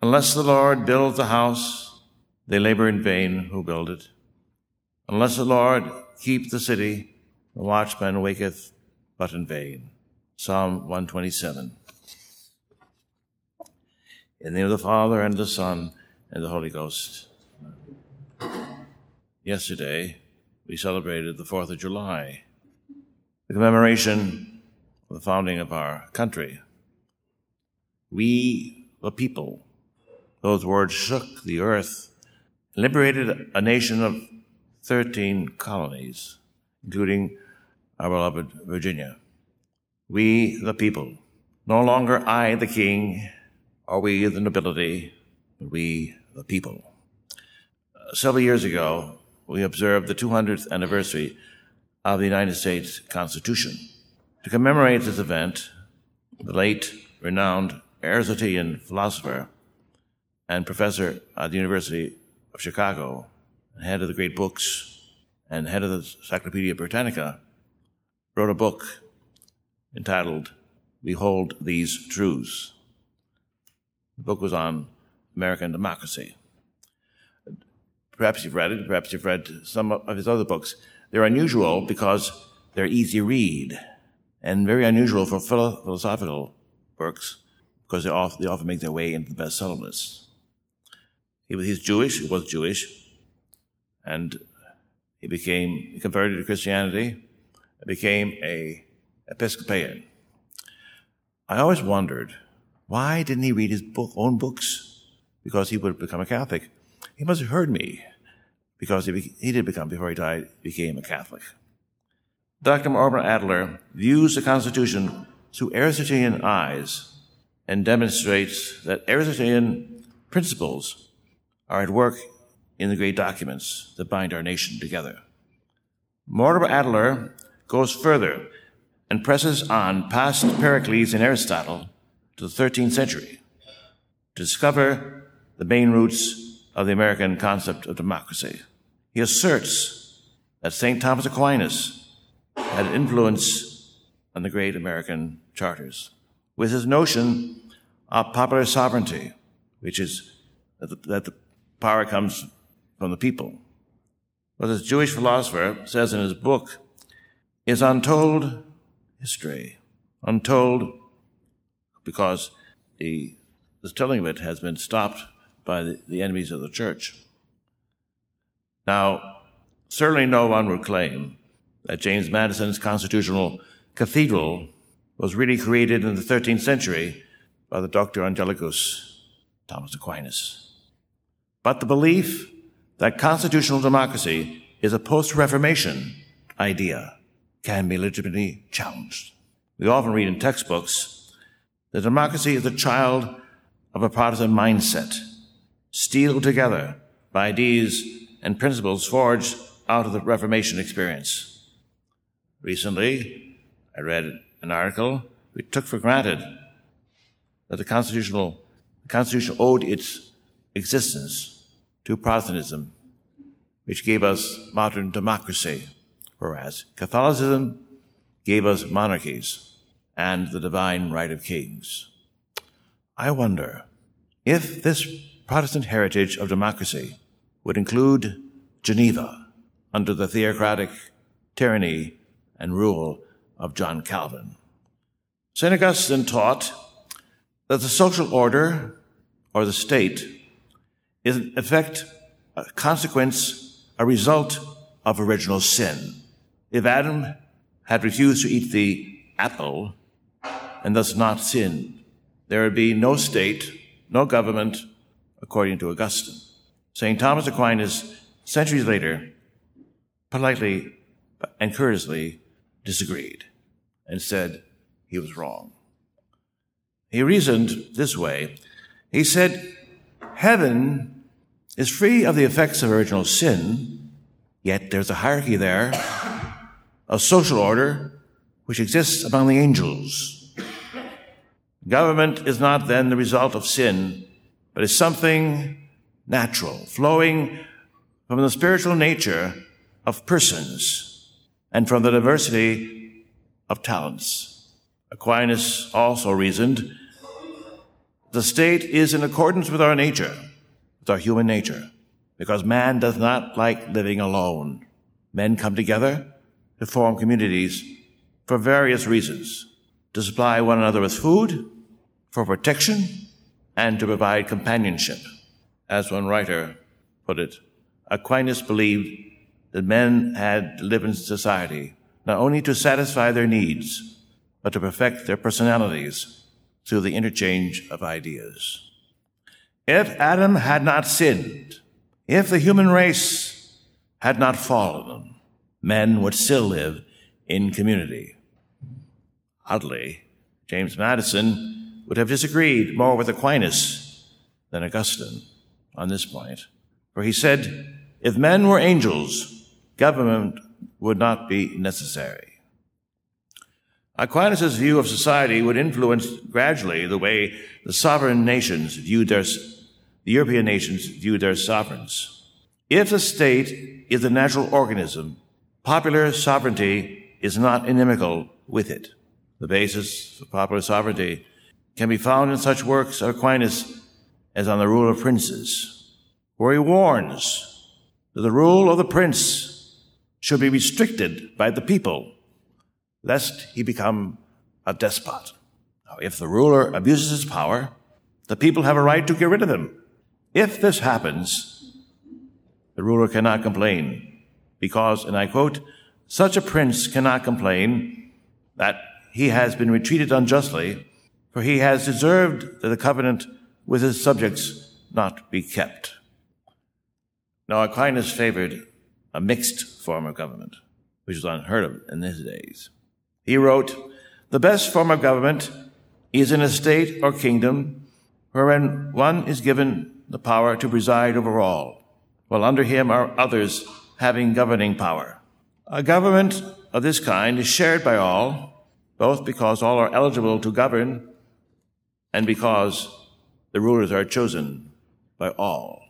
Unless the Lord builds the house, they labor in vain who build it. Unless the Lord keep the city, the watchman waketh but in vain. Psalm 127. In the name of the Father and the Son and the Holy Ghost. Yesterday, we celebrated the 4th of July, the commemoration of the founding of our country. We, the people, those words shook the earth, liberated a nation of 13 colonies, including our beloved Virginia. We, the people, no longer I, the king, or we, the nobility, but we, the people. Uh, several years ago, we observed the 200th anniversary of the United States Constitution. To commemorate this event, the late renowned Aristotelian philosopher and professor at the University of Chicago, head of the great books, and head of the Encyclopedia Britannica, wrote a book entitled Behold These Truths. The book was on American democracy. Perhaps you've read it, perhaps you've read some of his other books. They're unusual because they're easy read and very unusual for philosophical works because they often, make their way into the bestseller lists. He was he's Jewish. He was Jewish, and he became he converted to Christianity, became a Episcopalian. I always wondered why didn't he read his book, own books? Because he would have become a Catholic. He must have heard me, because he, he did become before he died became a Catholic. Dr. Mortimer Adler views the Constitution through Aristotelian eyes and demonstrates that Aristotelian principles are at work in the great documents that bind our nation together. Mortimer Adler goes further and presses on past Pericles and Aristotle to the 13th century to discover the main roots of the American concept of democracy. He asserts that St. Thomas Aquinas had an influence on the great American charters with his notion of popular sovereignty, which is that the, that the power comes from the people. What this Jewish philosopher says in his book is untold history, untold because the, the telling of it has been stopped by the, the enemies of the church. Now, certainly no one would claim that James Madison's constitutional cathedral was really created in the 13th century by the Doctor Angelicus, Thomas Aquinas. But the belief that constitutional democracy is a post-Reformation idea can be legitimately challenged. We often read in textbooks that democracy is the child of a Protestant mindset, steeled together by ideas and principles forged out of the Reformation experience. Recently, I read an article we took for granted that the constitutional the Constitution owed its existence to Protestantism, which gave us modern democracy, whereas Catholicism gave us monarchies and the divine right of kings. I wonder if this Protestant heritage of democracy would include Geneva under the theocratic tyranny and rule of John Calvin. St. Augustine taught that the social order or the state is in effect a consequence, a result of original sin. If Adam had refused to eat the apple and thus not sinned, there would be no state, no government, according to Augustine. St. Thomas Aquinas, centuries later, politely and courteously disagreed and said he was wrong. He reasoned this way. He said, Heaven is free of the effects of original sin, yet there's a hierarchy there, a social order which exists among the angels. Government is not then the result of sin, but is something natural, flowing from the spiritual nature of persons and from the diversity of talents. Aquinas also reasoned the state is in accordance with our nature, with our human nature, because man does not like living alone. Men come together to form communities for various reasons to supply one another with food, for protection, and to provide companionship. As one writer put it, Aquinas believed that men had to live in society not only to satisfy their needs, but to perfect their personalities through the interchange of ideas. If Adam had not sinned, if the human race had not fallen, men would still live in community. Oddly, James Madison would have disagreed more with Aquinas than Augustine on this point, for he said, if men were angels, government would not be necessary. Aquinas' view of society would influence gradually the way the sovereign nations viewed their, the European nations viewed their sovereigns. If the state is a natural organism, popular sovereignty is not inimical with it. The basis of popular sovereignty can be found in such works of Aquinas as on the rule of princes, where he warns that the rule of the prince should be restricted by the people, lest he become a despot. Now, if the ruler abuses his power, the people have a right to get rid of him. If this happens, the ruler cannot complain, because, and I quote, such a prince cannot complain that he has been retreated unjustly, for he has deserved that the covenant with his subjects not be kept. Now, Aquinas favored a mixed form of government, which was unheard of in his days. He wrote, The best form of government is in a state or kingdom wherein one is given the power to preside over all, while under him are others having governing power. A government of this kind is shared by all, both because all are eligible to govern and because the rulers are chosen by all.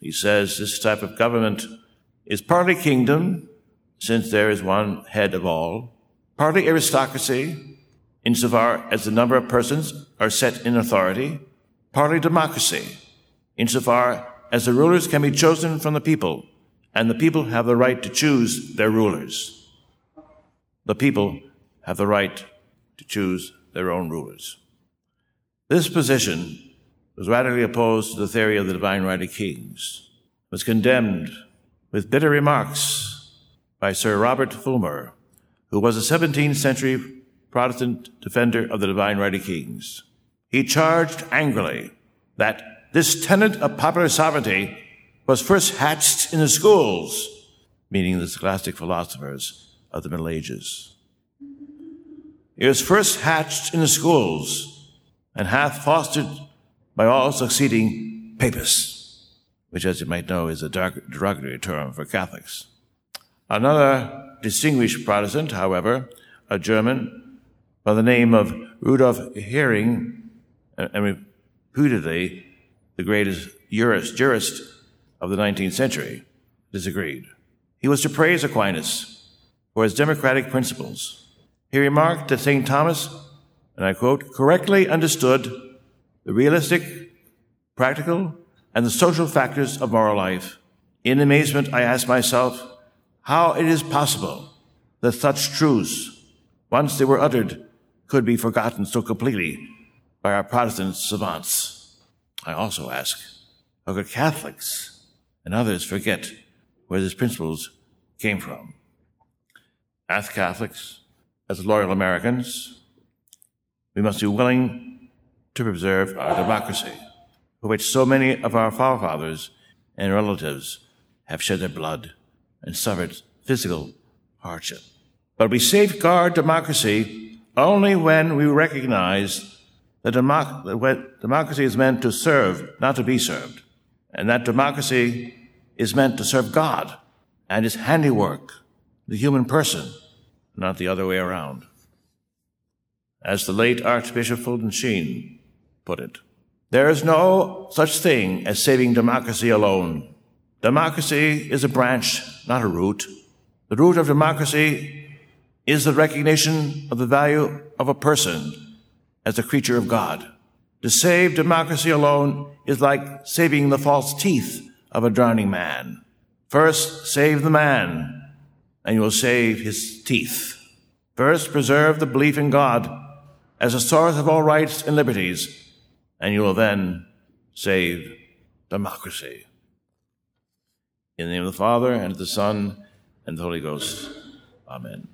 He says this type of government is partly kingdom, since there is one head of all, partly aristocracy, insofar as the number of persons are set in authority, partly democracy, insofar as the rulers can be chosen from the people, and the people have the right to choose their rulers. The people have the right to choose their own rulers. This position was radically opposed to the theory of the divine right of kings, was condemned with bitter remarks by Sir Robert Filmer, who was a 17th century Protestant defender of the divine right of kings. He charged angrily that this tenet of popular sovereignty was first hatched in the schools, meaning the scholastic philosophers of the Middle Ages. It was first hatched in the schools and hath fostered by all succeeding papists which, as you might know, is a derogatory term for Catholics. Another distinguished Protestant, however, a German by the name of Rudolf Jhering, and reputedly the greatest jurist, jurist of the 19th century, disagreed. He was to praise Aquinas for his democratic principles. He remarked that St. Thomas, and I quote, correctly understood the realistic, practical, and the social factors of moral life. In amazement, I asked myself how it is possible that such truths, once they were uttered, could be forgotten so completely by our Protestant savants. I also ask, how could Catholics and others forget where these principles came from? As Catholics, as loyal Americans, we must be willing to preserve our democracy for which so many of our forefathers and relatives have shed their blood and suffered physical hardship. But we safeguard democracy only when we recognize that democracy is meant to serve, not to be served, and that democracy is meant to serve God and his handiwork, the human person, not the other way around. As the late Archbishop Fulton Sheen put it, there is no such thing as saving democracy alone. Democracy is a branch, not a root. The root of democracy is the recognition of the value of a person as a creature of God. To save democracy alone is like saving the false teeth of a drowning man. First, save the man, and you will save his teeth. First, preserve the belief in God as a source of all rights and liberties, and you will then save democracy. In the name of the Father, and of the Son, and the Holy Ghost. Amen.